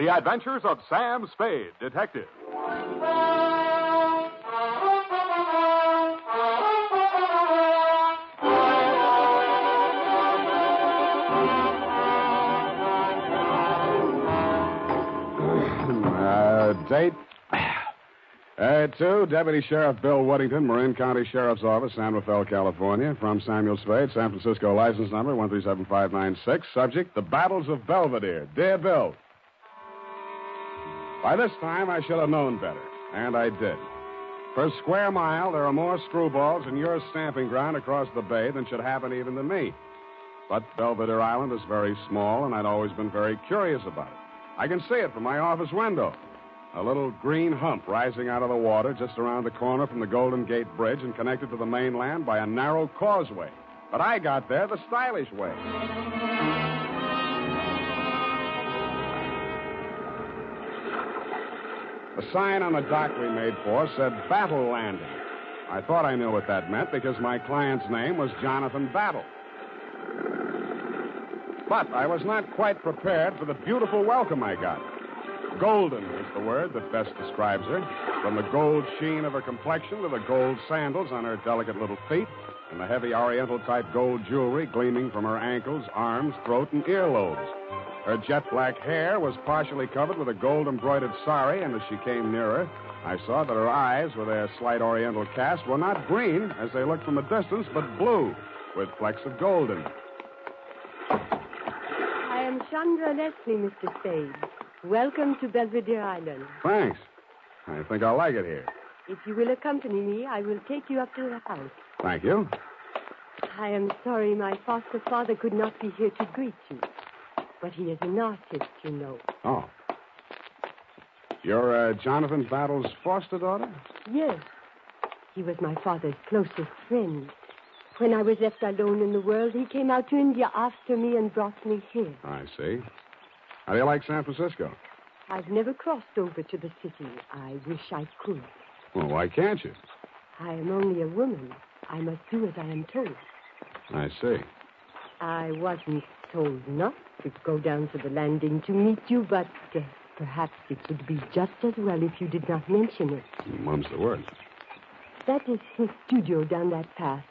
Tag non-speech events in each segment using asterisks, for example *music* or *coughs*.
The Adventures of Sam Spade, Detective. Uh, date? Uh, to Deputy Sheriff Bill Woodington, Marin County Sheriff's Office, San Rafael, California. From Samuel Spade, San Francisco license number 137596. Subject, The Battles of Belvedere. Dear Bill. By this time, I should have known better, and I did. Per square mile, there are more screwballs in your stamping ground across the bay than should happen even to me. But Belvedere Island is very small, and I'd always been very curious about it. I can see it from my office window. A little green hump rising out of the water just around the corner from the Golden Gate Bridge and connected to the mainland by a narrow causeway. But I got there the stylish way. The sign on the dock we made for said Battle Landing. I thought I knew what that meant because my client's name was Jonathan Battle. But I was not quite prepared for the beautiful welcome I got. Golden is the word that best describes her. From the gold sheen of her complexion to the gold sandals on her delicate little feet, and the heavy oriental type gold jewelry gleaming from her ankles, arms, throat, and earlobes. Her jet black hair was partially covered with a gold embroidered sari, and as she came nearer, I saw that her eyes, with their slight oriental cast, were not green, as they looked from a distance, but blue, with flecks of gold in them. I am Chandra Leslie, Mr. Spade. Welcome to Belvedere Island. Thanks. I think I'll like it here. If you will accompany me, I will take you up to the house. Thank you. I am sorry my foster father could not be here to greet you. But he is an artist, you know. Oh. You're uh, Jonathan Battle's foster daughter? Yes. He was my father's closest friend. When I was left alone in the world, he came out to India after me and brought me here. I see. How do you like San Francisco? I've never crossed over to the city. I wish I could. Well, why can't you? I am only a woman. I must do as I am told. I see. I wasn't told not to go down to the landing to meet you, but uh, perhaps it would be just as well if you did not mention it. Mum's the word. That is his studio down that path.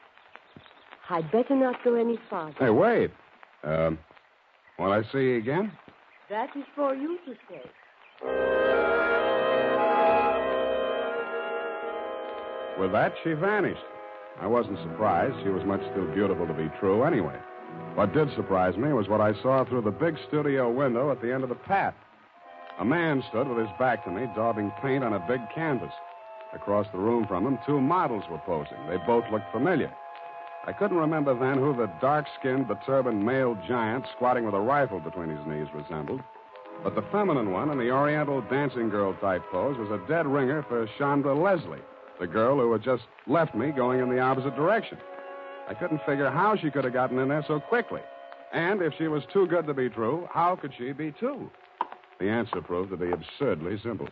I'd better not go any farther. Hey, wait. Um, will I see you again? That is for you to say. With that, she vanished. I wasn't surprised. She was much too beautiful to be true anyway. What did surprise me was what I saw through the big studio window at the end of the path. A man stood with his back to me, daubing paint on a big canvas. Across the room from him, two models were posing. They both looked familiar. I couldn't remember then who the dark skinned, turbaned male giant squatting with a rifle between his knees resembled. But the feminine one in the Oriental dancing girl type pose was a dead ringer for Chandra Leslie, the girl who had just left me going in the opposite direction. I couldn't figure how she could have gotten in there so quickly. And if she was too good to be true, how could she be two? The answer proved to be absurdly simple.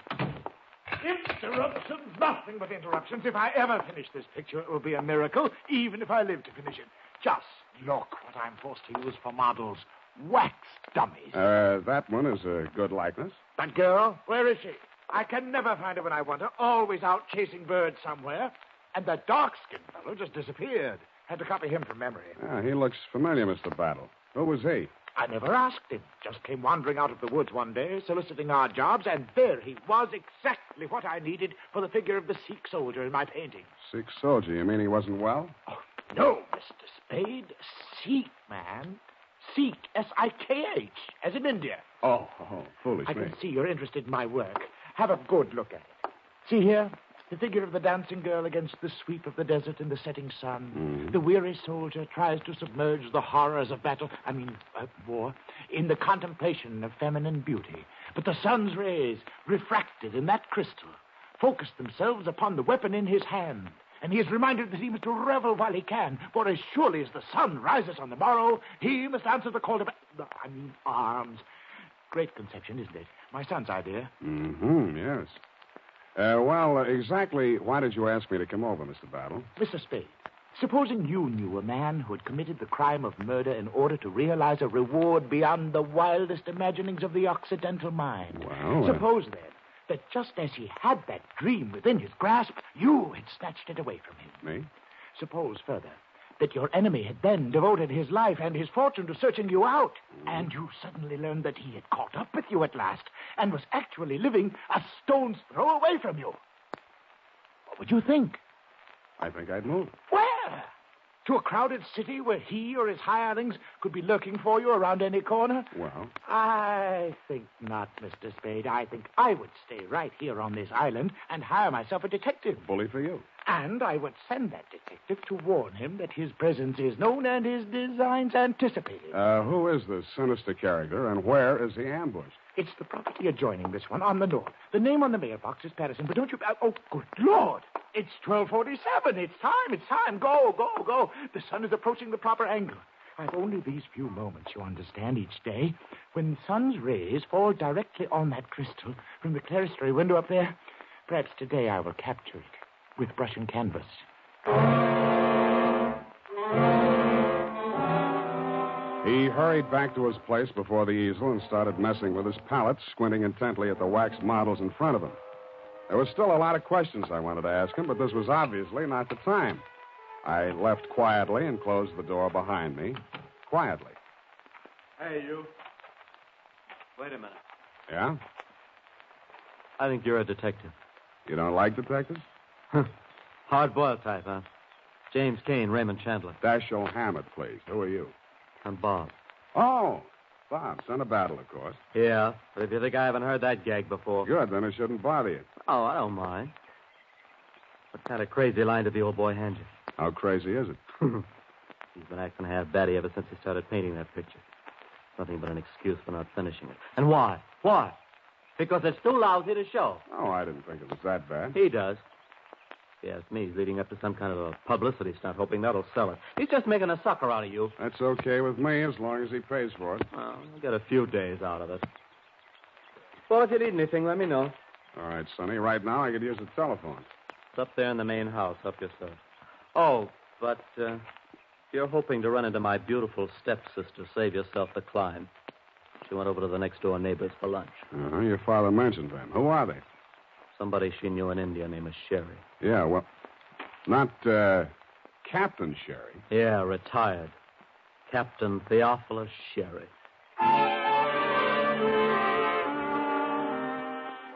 Interruptions, nothing but interruptions. If I ever finish this picture, it will be a miracle, even if I live to finish it. Just look what I'm forced to use for models. Wax dummies. Uh, that one is a good likeness. That girl, where is she? I can never find her when I want her. Always out chasing birds somewhere. And that dark-skinned fellow just disappeared. Had to copy him from memory. Ah, he looks familiar, Mr. Battle. Who was he? I never asked him. Just came wandering out of the woods one day, soliciting odd jobs, and there he was, exactly what I needed for the figure of the Sikh soldier in my painting. Sikh soldier. You mean he wasn't well? Oh, no, Mr. Spade. Sikh, man. Sikh, S-I-K-H, as in India. Oh, oh foolish I me. can see you're interested in my work. Have a good look at it. See here? The figure of the dancing girl against the sweep of the desert in the setting sun. Mm. The weary soldier tries to submerge the horrors of battle, I mean, uh, war, in the contemplation of feminine beauty. But the sun's rays, refracted in that crystal, focus themselves upon the weapon in his hand. And he is reminded that he must revel while he can, for as surely as the sun rises on the morrow, he must answer the call to... ba- I mean, arms. Great conception, isn't it? My son's idea. Mm-hmm, yes. Uh, well, uh, exactly why did you ask me to come over, Mr. Battle? Mr. Spade, Supposing you knew a man who had committed the crime of murder in order to realize a reward beyond the wildest imaginings of the Occidental mind. Well, uh- Suppose, then, that just as he had that dream within his grasp, you had snatched it away from him. Me? Suppose, further, that your enemy had then devoted his life and his fortune to searching you out, and you suddenly learned that he had caught up with you at last and was actually living a stone's throw away from you. What would you think? I think I'd move. Where? To a crowded city where he or his hirelings could be lurking for you around any corner? Well, I think not, Mr. Spade. I think I would stay right here on this island and hire myself a detective. bully for you. And I would send that detective to warn him that his presence is known and his designs anticipated. Uh, who is this sinister character, and where is he ambushed? It's the property adjoining this one on the north. The name on the mailbox is Patterson, but don't you... Uh, oh, good Lord! It's 1247. It's time. It's time. Go, go, go. The sun is approaching the proper angle. I've only these few moments, you understand, each day. When the sun's rays fall directly on that crystal from the clerestory window up there, perhaps today I will capture it with brush and canvas. Hurried back to his place before the easel and started messing with his palette, squinting intently at the wax models in front of him. There was still a lot of questions I wanted to ask him, but this was obviously not the time. I left quietly and closed the door behind me. Quietly. Hey, you. Wait a minute. Yeah? I think you're a detective. You don't like detectives? Hard boiled type, huh? James Cain, Raymond Chandler. Dashiell Hammett, please. Who are you? I'm Bob. Oh, Bob, son of battle, of course. Yeah, but if you think I haven't heard that gag before. Good, then it shouldn't bother you. Oh, I don't mind. What kind of crazy line did the old boy hand you? How crazy is it? *laughs* He's been acting half batty ever since he started painting that picture. Nothing but an excuse for not finishing it. And why? Why? Because it's too lousy to show. Oh, I didn't think it was that bad. He does. If you ask me, he's leading up to some kind of a publicity stunt, hoping that'll sell it. He's just making a sucker out of you. That's okay with me as long as he pays for it. Well, you'll get a few days out of it. Well, if you need anything, let me know. All right, Sonny. Right now, I could use the telephone. It's up there in the main house. Help yourself. Oh, but uh, you're hoping to run into my beautiful stepsister, save yourself the climb. She went over to the next door neighbors for lunch. Uh-huh. Your father mentioned them. Who are they? Somebody she knew in India named Sherry. Yeah, well, not uh, Captain Sherry. Yeah, retired. Captain Theophilus Sherry.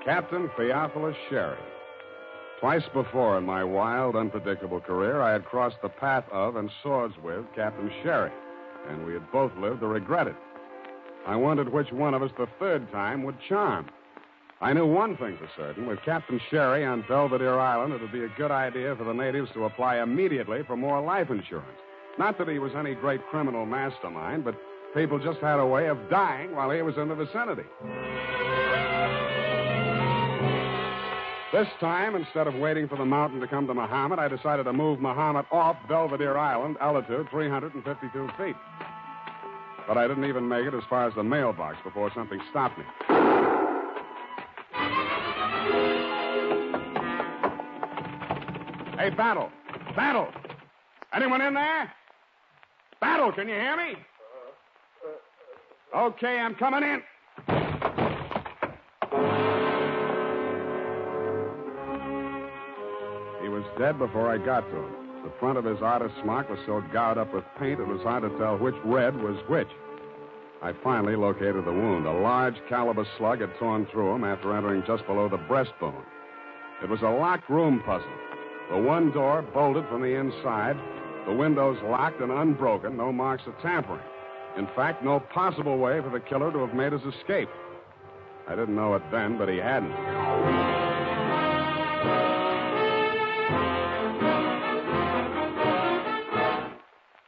Captain Theophilus Sherry. Twice before in my wild, unpredictable career, I had crossed the path of and swords with Captain Sherry, and we had both lived to regret it. I wondered which one of us the third time would charm. I knew one thing for certain. With Captain Sherry on Belvedere Island, it would be a good idea for the natives to apply immediately for more life insurance. Not that he was any great criminal mastermind, but people just had a way of dying while he was in the vicinity. This time, instead of waiting for the mountain to come to Muhammad, I decided to move Muhammad off Belvedere Island, altitude 352 feet. But I didn't even make it as far as the mailbox before something stopped me. Hey, Battle! Battle! Anyone in there? Battle, can you hear me? Okay, I'm coming in. He was dead before I got to him. The front of his artist's smock was so gouged up with paint it was hard to tell which red was which. I finally located the wound. A large caliber slug had torn through him after entering just below the breastbone. It was a locked room puzzle. The one door bolted from the inside, the windows locked and unbroken, no marks of tampering. In fact, no possible way for the killer to have made his escape. I didn't know it then, but he hadn't.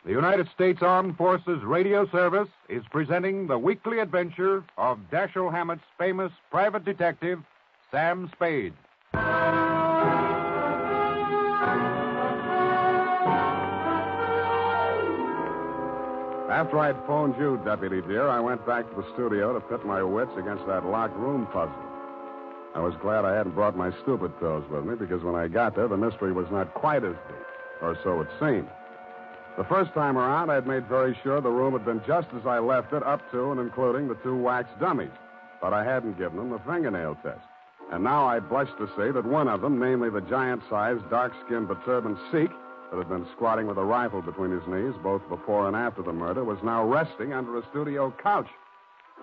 The United States Armed Forces Radio Service is presenting the weekly adventure of Dashiell Hammett's famous private detective, Sam Spade. After I'd phoned you, Deputy dear, I went back to the studio to pit my wits against that locked room puzzle. I was glad I hadn't brought my stupid toes with me because when I got there, the mystery was not quite as deep, or so it seemed. The first time around, I'd made very sure the room had been just as I left it, up to and including the two wax dummies. But I hadn't given them the fingernail test. And now I blush to say that one of them, namely the giant sized, dark skinned, but turbaned Sikh, that had been squatting with a rifle between his knees both before and after the murder, was now resting under a studio couch.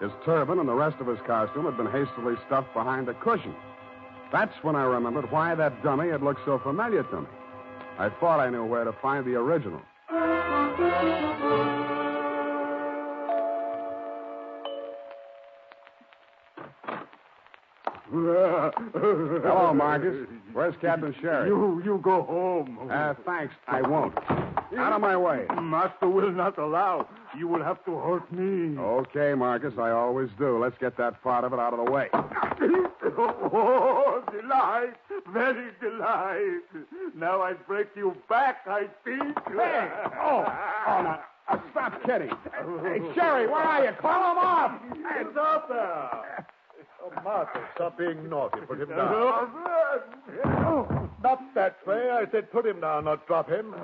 His turban and the rest of his costume had been hastily stuffed behind a cushion. That's when I remembered why that dummy had looked so familiar to me. I thought I knew where to find the original. *laughs* Hello, Marcus. Where's Captain Sherry? You, you go home. Uh, thanks. I won't. Out of my way. Master will not allow. You will have to hurt me. Okay, Marcus. I always do. Let's get that part of it out of the way. *laughs* oh, delight. Very delight. Now I break you back, I think. Hey! Oh, oh, now, uh, stop kidding. Hey, Sherry, where are you? Call him off. Hey, stop there. Oh, Martha, stop being naughty. Put him down. Oh, Not that way. I said put him down, not drop him.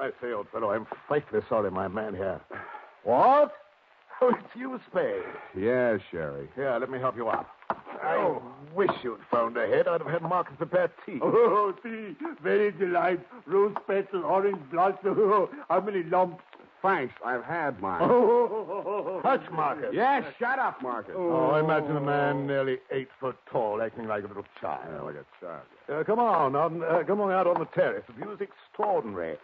I say, old fellow, I'm frightfully sorry my man here. What? Oh, it's you, Spade. Yeah, Sherry. Here, let me help you out. I oh. wish you'd phoned ahead. I'd have had Marcus prepare tea. Oh, see, very delight. Rose petal, orange blossom. Oh, *laughs* how many lumps? Thanks. I've had mine. Oh, Touch, Marcus. Yeah, shut up, Marcus. Oh, imagine a man nearly eight foot tall acting like a little child. Yeah, like a child. Uh, come on, on uh, come on out on the terrace. The view is extraordinary.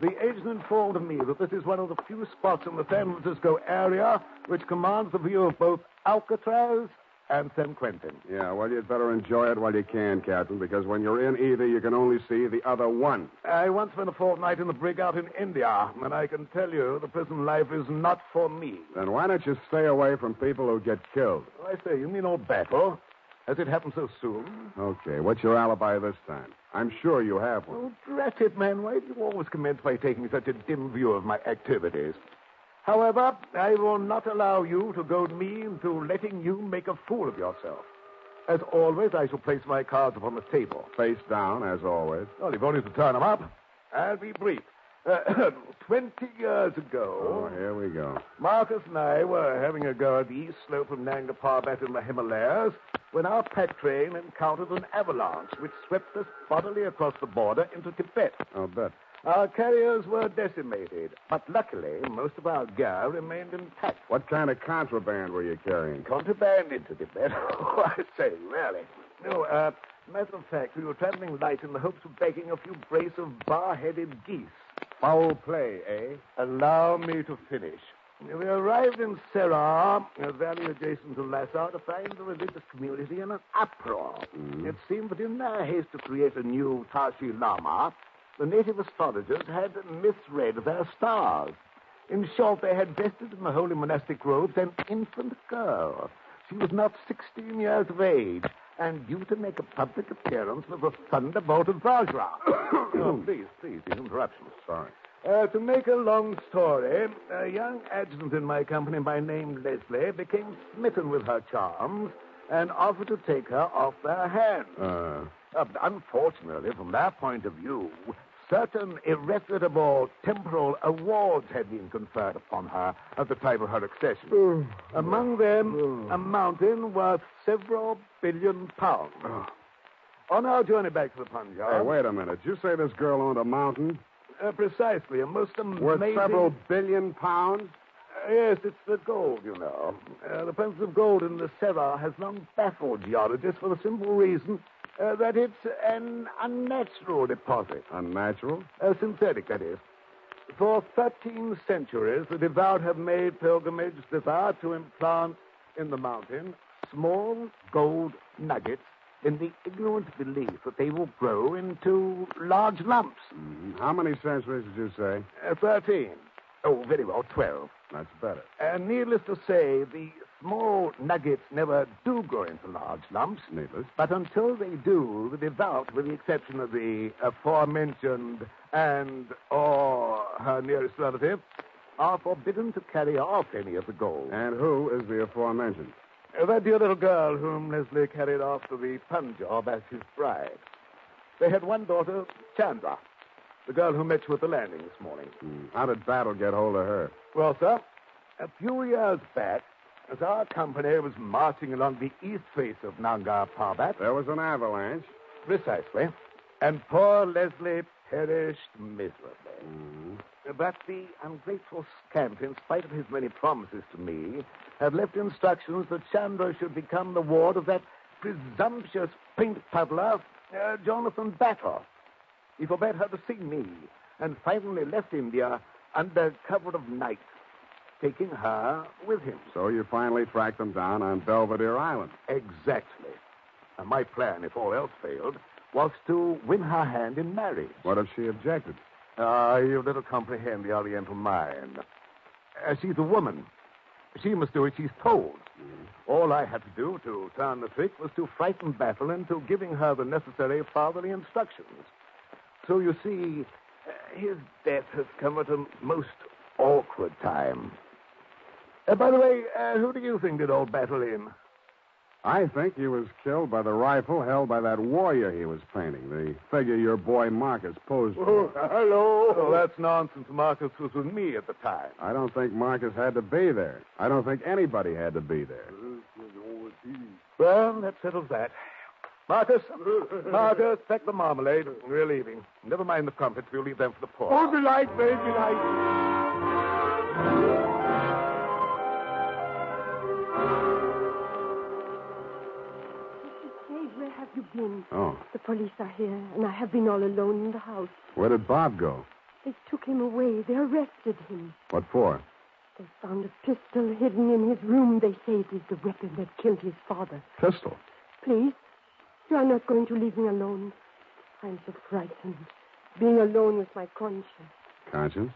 The agent informed me that this is one of the few spots in the San Francisco area which commands the view of both Alcatraz and San Quentin. Yeah, well, you'd better enjoy it while you can, Captain, because when you're in either, you can only see the other one. I once spent a fortnight in the brig out in India, and I can tell you the prison life is not for me. Then why don't you stay away from people who get killed? Oh, I say, you mean old battle? Has it happened so soon? Okay, what's your alibi this time? I'm sure you have one. Oh, drat it, man. Why do you always commence by taking such a dim view of my activities? However, I will not allow you to goad me into letting you make a fool of yourself. As always, I shall place my cards upon the table. Face down, as always. Well, you've only to turn them up. I'll be brief. Uh, *clears throat* Twenty years ago. Oh, here we go. Marcus and I were having a go at the east slope of Nanga Parbat in the Himalayas when our pack train encountered an avalanche which swept us bodily across the border into Tibet. I'll bet. Our carriers were decimated, but luckily most of our gear remained intact. What kind of contraband were you carrying? Contraband into the Tibet? *laughs* Oh, I say, really. No, uh, matter of fact, we were traveling light in the hopes of bagging a few brace of bar-headed geese. Foul play, eh? Allow me to finish. We arrived in Sera, a valley adjacent to Lhasa, to find the religious community in an uproar. It seemed that in their haste to create a new Tashi Lama, the native astrologers had misread their stars. In short, they had vested in the holy monastic robes an infant girl. She was not 16 years of age, and due to make a public appearance with a thunderbolt of Vajra. *coughs* oh, please, please, these interruptions. Sorry. Uh, to make a long story, a young adjutant in my company by name Leslie became smitten with her charms and offered to take her off their hands. Uh, Uh, unfortunately, from their point of view, certain irrefutable temporal awards had been conferred upon her at the time of her accession. Among them, a mountain worth several billion pounds. On our journey back to the Punjab, hey, wait a minute. Did you say this girl owned a mountain uh, precisely, a most amazing... worth several billion pounds? Uh, yes, it's the gold, you know. Uh, the presence of gold in the Sera has long baffled geologists for the simple reason uh, that it's an unnatural deposit. Unnatural? Uh, synthetic, that is. For 13 centuries, the devout have made pilgrimage thither to implant in the mountain small gold nuggets in the ignorant belief that they will grow into large lumps. Mhm. How many centuries did you say? Uh, 13. Oh, very well, 12. That's better. And needless to say, the small nuggets never do grow into large lumps. Needless. But until they do, the devout, with the exception of the aforementioned and or her nearest relative, are forbidden to carry off any of the gold. And who is the aforementioned? That dear little girl whom Leslie carried off to the Punjab as his bride. They had one daughter, Chandra. The girl who met you at the landing this morning. Hmm. How did Battle get hold of her? Well, sir, a few years back, as our company was marching along the east face of Nanga Parbat, There was an avalanche. precisely, and poor Leslie perished miserably. Hmm. But the ungrateful scamp, in spite of his many promises to me, had left instructions that Chandra should become the ward of that presumptuous paint puddler, uh, Jonathan Battle. He forbade her to see me, and finally left India under cover of night, taking her with him. So you finally tracked them down on Belvedere Island. Exactly. And my plan, if all else failed, was to win her hand in marriage. What if she objected? Ah, you little comprehend the Oriental mind. Uh, she's a woman. She must do as she's told. All I had to do to turn the trick was to frighten Battle into giving her the necessary fatherly instructions. So you see, uh, his death has come at a most awkward time. Uh, by the way, uh, who do you think did old Battle in? I think he was killed by the rifle held by that warrior he was painting, the figure your boy Marcus posed for. hello. Oh, that's nonsense. Marcus was with me at the time. I don't think Marcus had to be there. I don't think anybody had to be there. Well, that settles that. Marcus, Marcus, pack the marmalade. We're leaving. Never mind the crumpets. We'll leave them for the poor. Oh, delight, very delight. Hey, you been? Oh, The police are here, and I have been all alone in the house. where did Bob go? They took him away. They arrested him. What for? They found a pistol hidden in his room. They say it is the weapon that killed his father. Pistol. Please, you are not going to leave me alone. I'm so frightened. Being alone with my conscience. Conscience?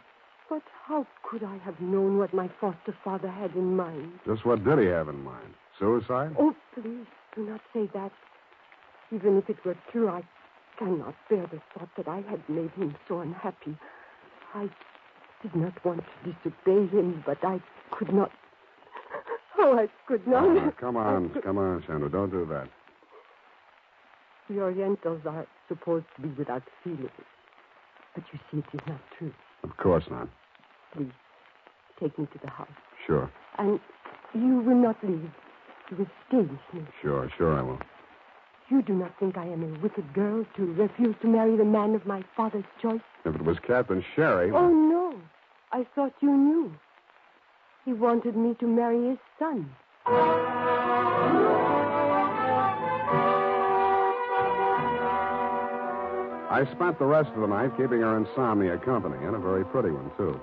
But how could I have known what my foster father had in mind? Just what did he have in mind? Suicide? Oh, please, do not say that. Even if it were true, I cannot bear the thought that I had made him so unhappy. I did not want to disobey him, but I could not. Oh, I could not. Oh, come on, come on, Chandra. Don't do that. The Orientals are supposed to be without feelings. But you see, it is not true. Of course not. Please, take me to the house. Sure, And you will not leave. You will stay with me. sure, sure I will. You do not think I am a wicked girl to refuse to marry the man of my father's choice? If it was Captain Sherry. Oh, no. I thought you knew. He wanted me to marry his son. I spent the rest of the night keeping her insomnia company, and a very pretty one, too.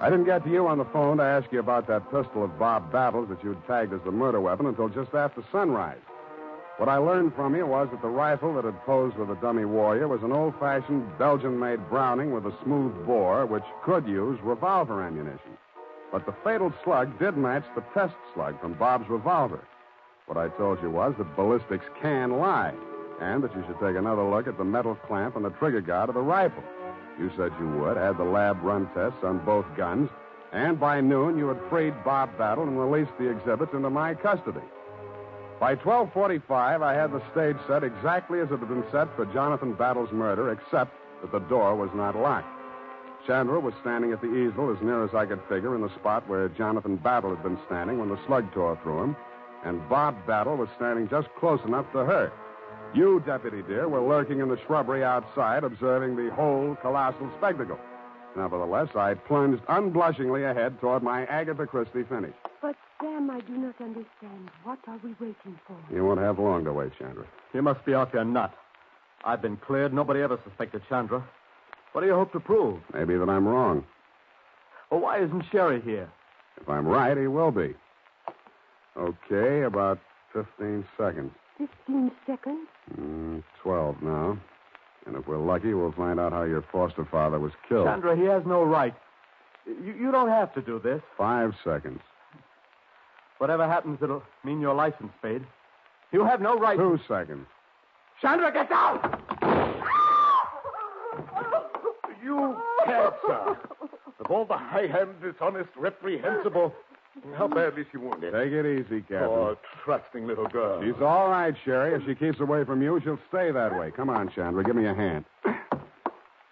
I didn't get to you on the phone to ask you about that pistol of Bob Battles that you'd tagged as the murder weapon until just after sunrise. What I learned from you was that the rifle that had posed with a dummy warrior was an old fashioned Belgian made Browning with a smooth bore, which could use revolver ammunition. But the fatal slug did match the test slug from Bob's revolver. What I told you was that ballistics can lie, and that you should take another look at the metal clamp and the trigger guard of the rifle. You said you would, had the lab run tests on both guns, and by noon you had freed Bob Battle and released the exhibits into my custody. By 12:45, I had the stage set exactly as it had been set for Jonathan Battle's murder, except that the door was not locked. Chandra was standing at the easel as near as I could figure in the spot where Jonathan Battle had been standing when the slug tore through him, and Bob Battle was standing just close enough to her. You, Deputy dear, were lurking in the shrubbery outside, observing the whole colossal spectacle. Nevertheless, I plunged unblushingly ahead toward my Agatha Christie finish. But, Sam, I do not understand. What are we waiting for? You won't have long to wait, Chandra. You must be off your nut. I've been cleared. Nobody ever suspected Chandra. What do you hope to prove? Maybe that I'm wrong. Well, why isn't Sherry here? If I'm right, he will be. Okay, about 15 seconds. Fifteen seconds? Mm, 12 now. And if we're lucky, we'll find out how your foster father was killed. Chandra, he has no right. You, you don't have to do this. Five seconds. Whatever happens, it'll mean your license paid. You have no right. Two seconds. Chandra, get down! You can't, sir. Of all the high-handed, dishonest, reprehensible. How badly is she wounded? Take it easy, Captain. Oh, poor, trusting little girl. She's all right, Sherry. If she keeps away from you, she'll stay that way. Come on, Chandra. Give me a hand.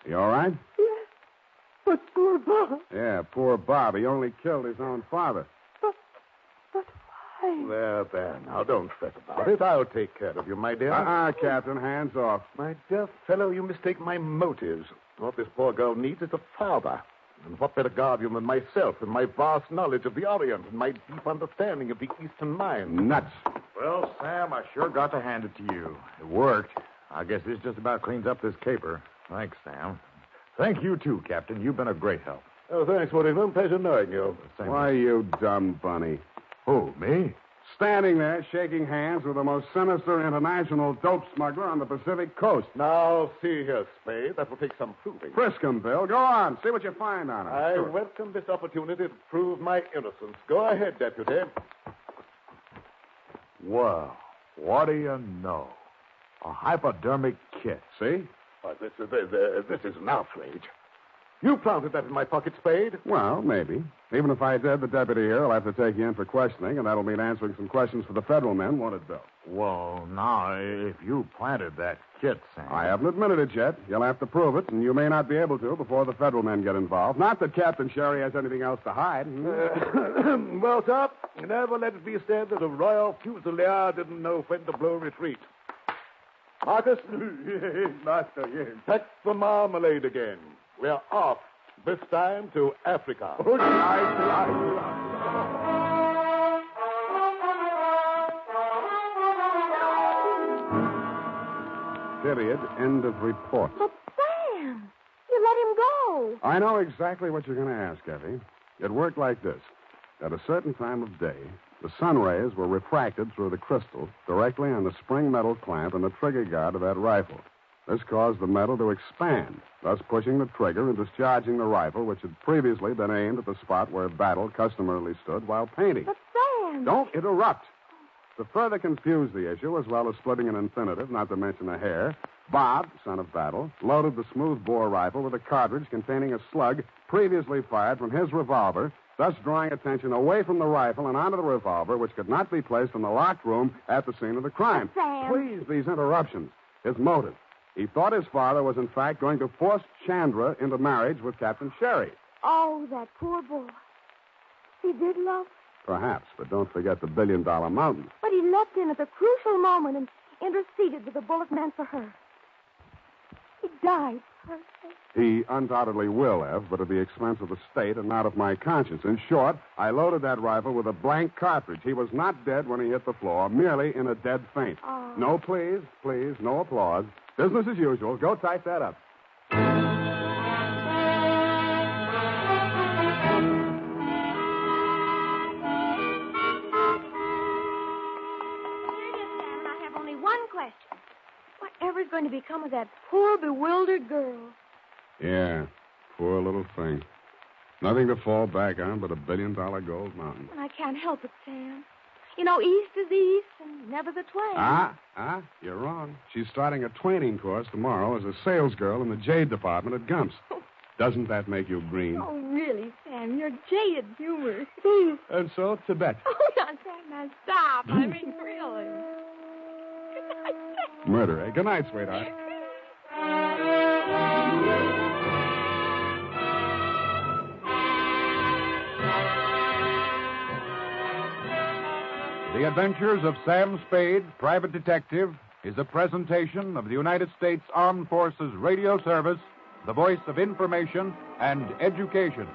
You all right? Yes. But poor Bob. Yeah, poor Bob. He only killed his own father. But, but? There, there. Now, don't fret about it. I'll take care of you, my dear. Uh-uh, Captain. Hands off. My dear fellow, you mistake my motives. What this poor girl needs is a father. And what better guardian than myself, and my vast knowledge of the Orient, and my deep understanding of the Eastern mind? Nuts. Well, Sam, I sure got to hand it to you. It worked. I guess this just about cleans up this caper. Thanks, Sam. Thank you, too, Captain. You've been a great help. Oh, thanks, Whittington. Pleasure knowing you. Same Why, you dumb bunny. Who, me? Standing there, shaking hands with the most sinister international dope smuggler on the Pacific coast. Now, see here, Spade. That will take some proving. Frisk him, Bill. Go on. See what you find on him. I Sure. welcome this opportunity to prove my innocence. Go ahead, Deputy. Well, what do you know? A hypodermic kit. See? This, is- this, this is an outrage. You planted that in my pocket, Spade. Well, maybe. Even if I did, the deputy here will have to take you in for questioning, and that'll mean answering some questions for the federal men, won't it, Bill? Well, now, if you planted that kit, Sam. I haven't admitted it yet. You'll have to prove it, and you may not be able to before the federal men get involved. Not that Captain Sherry has anything else to hide. Hmm? *clears throat* well, sir, never let it be said that a royal fusilier didn't know when to blow retreat. Marcus? *laughs* yes, master, yes. Pack the marmalade again. We're off. This time to Africa. *laughs* Period. End of report. But Sam, you let him go. I know exactly what you're going to ask, Effie. It worked like this. At a certain time of day, the sun rays were refracted through the crystal directly on the spring metal clamp and the trigger guard of that rifle. This caused the metal to expand, thus pushing the trigger and discharging the rifle, which had previously been aimed at the spot where Battle customarily stood while painting. But Sam. Don't interrupt. To further confuse the issue, as well as splitting an infinitive, not to mention a hair, Bob, son of Battle, loaded the smooth bore rifle with a cartridge containing a slug previously fired from his revolver, thus drawing attention away from the rifle and onto the revolver, which could not be placed in the locked room at the scene of the crime. Sam. Please, these interruptions. His motive. He thought his father was, in fact, going to force Chandra into marriage with Captain Sherry. Oh, that poor boy. He did love, Perhaps, but don't forget the billion dollar mountain. but he leapt in at the crucial moment and interceded with the bullet meant for her. He died for her sake. He undoubtedly will have, but at the expense of the state and not of my conscience. In short, I loaded that rifle with a blank cartridge. He was not dead when he hit the floor, merely in a dead faint. Oh. No, please, please, no applause. Business as usual. Go type that up. Whatever's going to become of that poor, bewildered girl? Yeah, poor little thing. Nothing to fall back on but a billion dollar gold mountain. I can't help it, Sam. You know, east is east and never the twain. Ah, ah, you're wrong. She's starting a training course tomorrow as a salesgirl in the jade department at Gumps. Doesn't that make you green? Oh, really, Sam? Your jaded humor. *laughs* And so, Tibet. oh, now, Sam, now stop. I mean, *laughs* really. Murder, eh? Good night, sweetheart. The Adventures of Sam Spade, Private Detective, is a presentation of the United States Armed Forces Radio Service, the voice of information and education.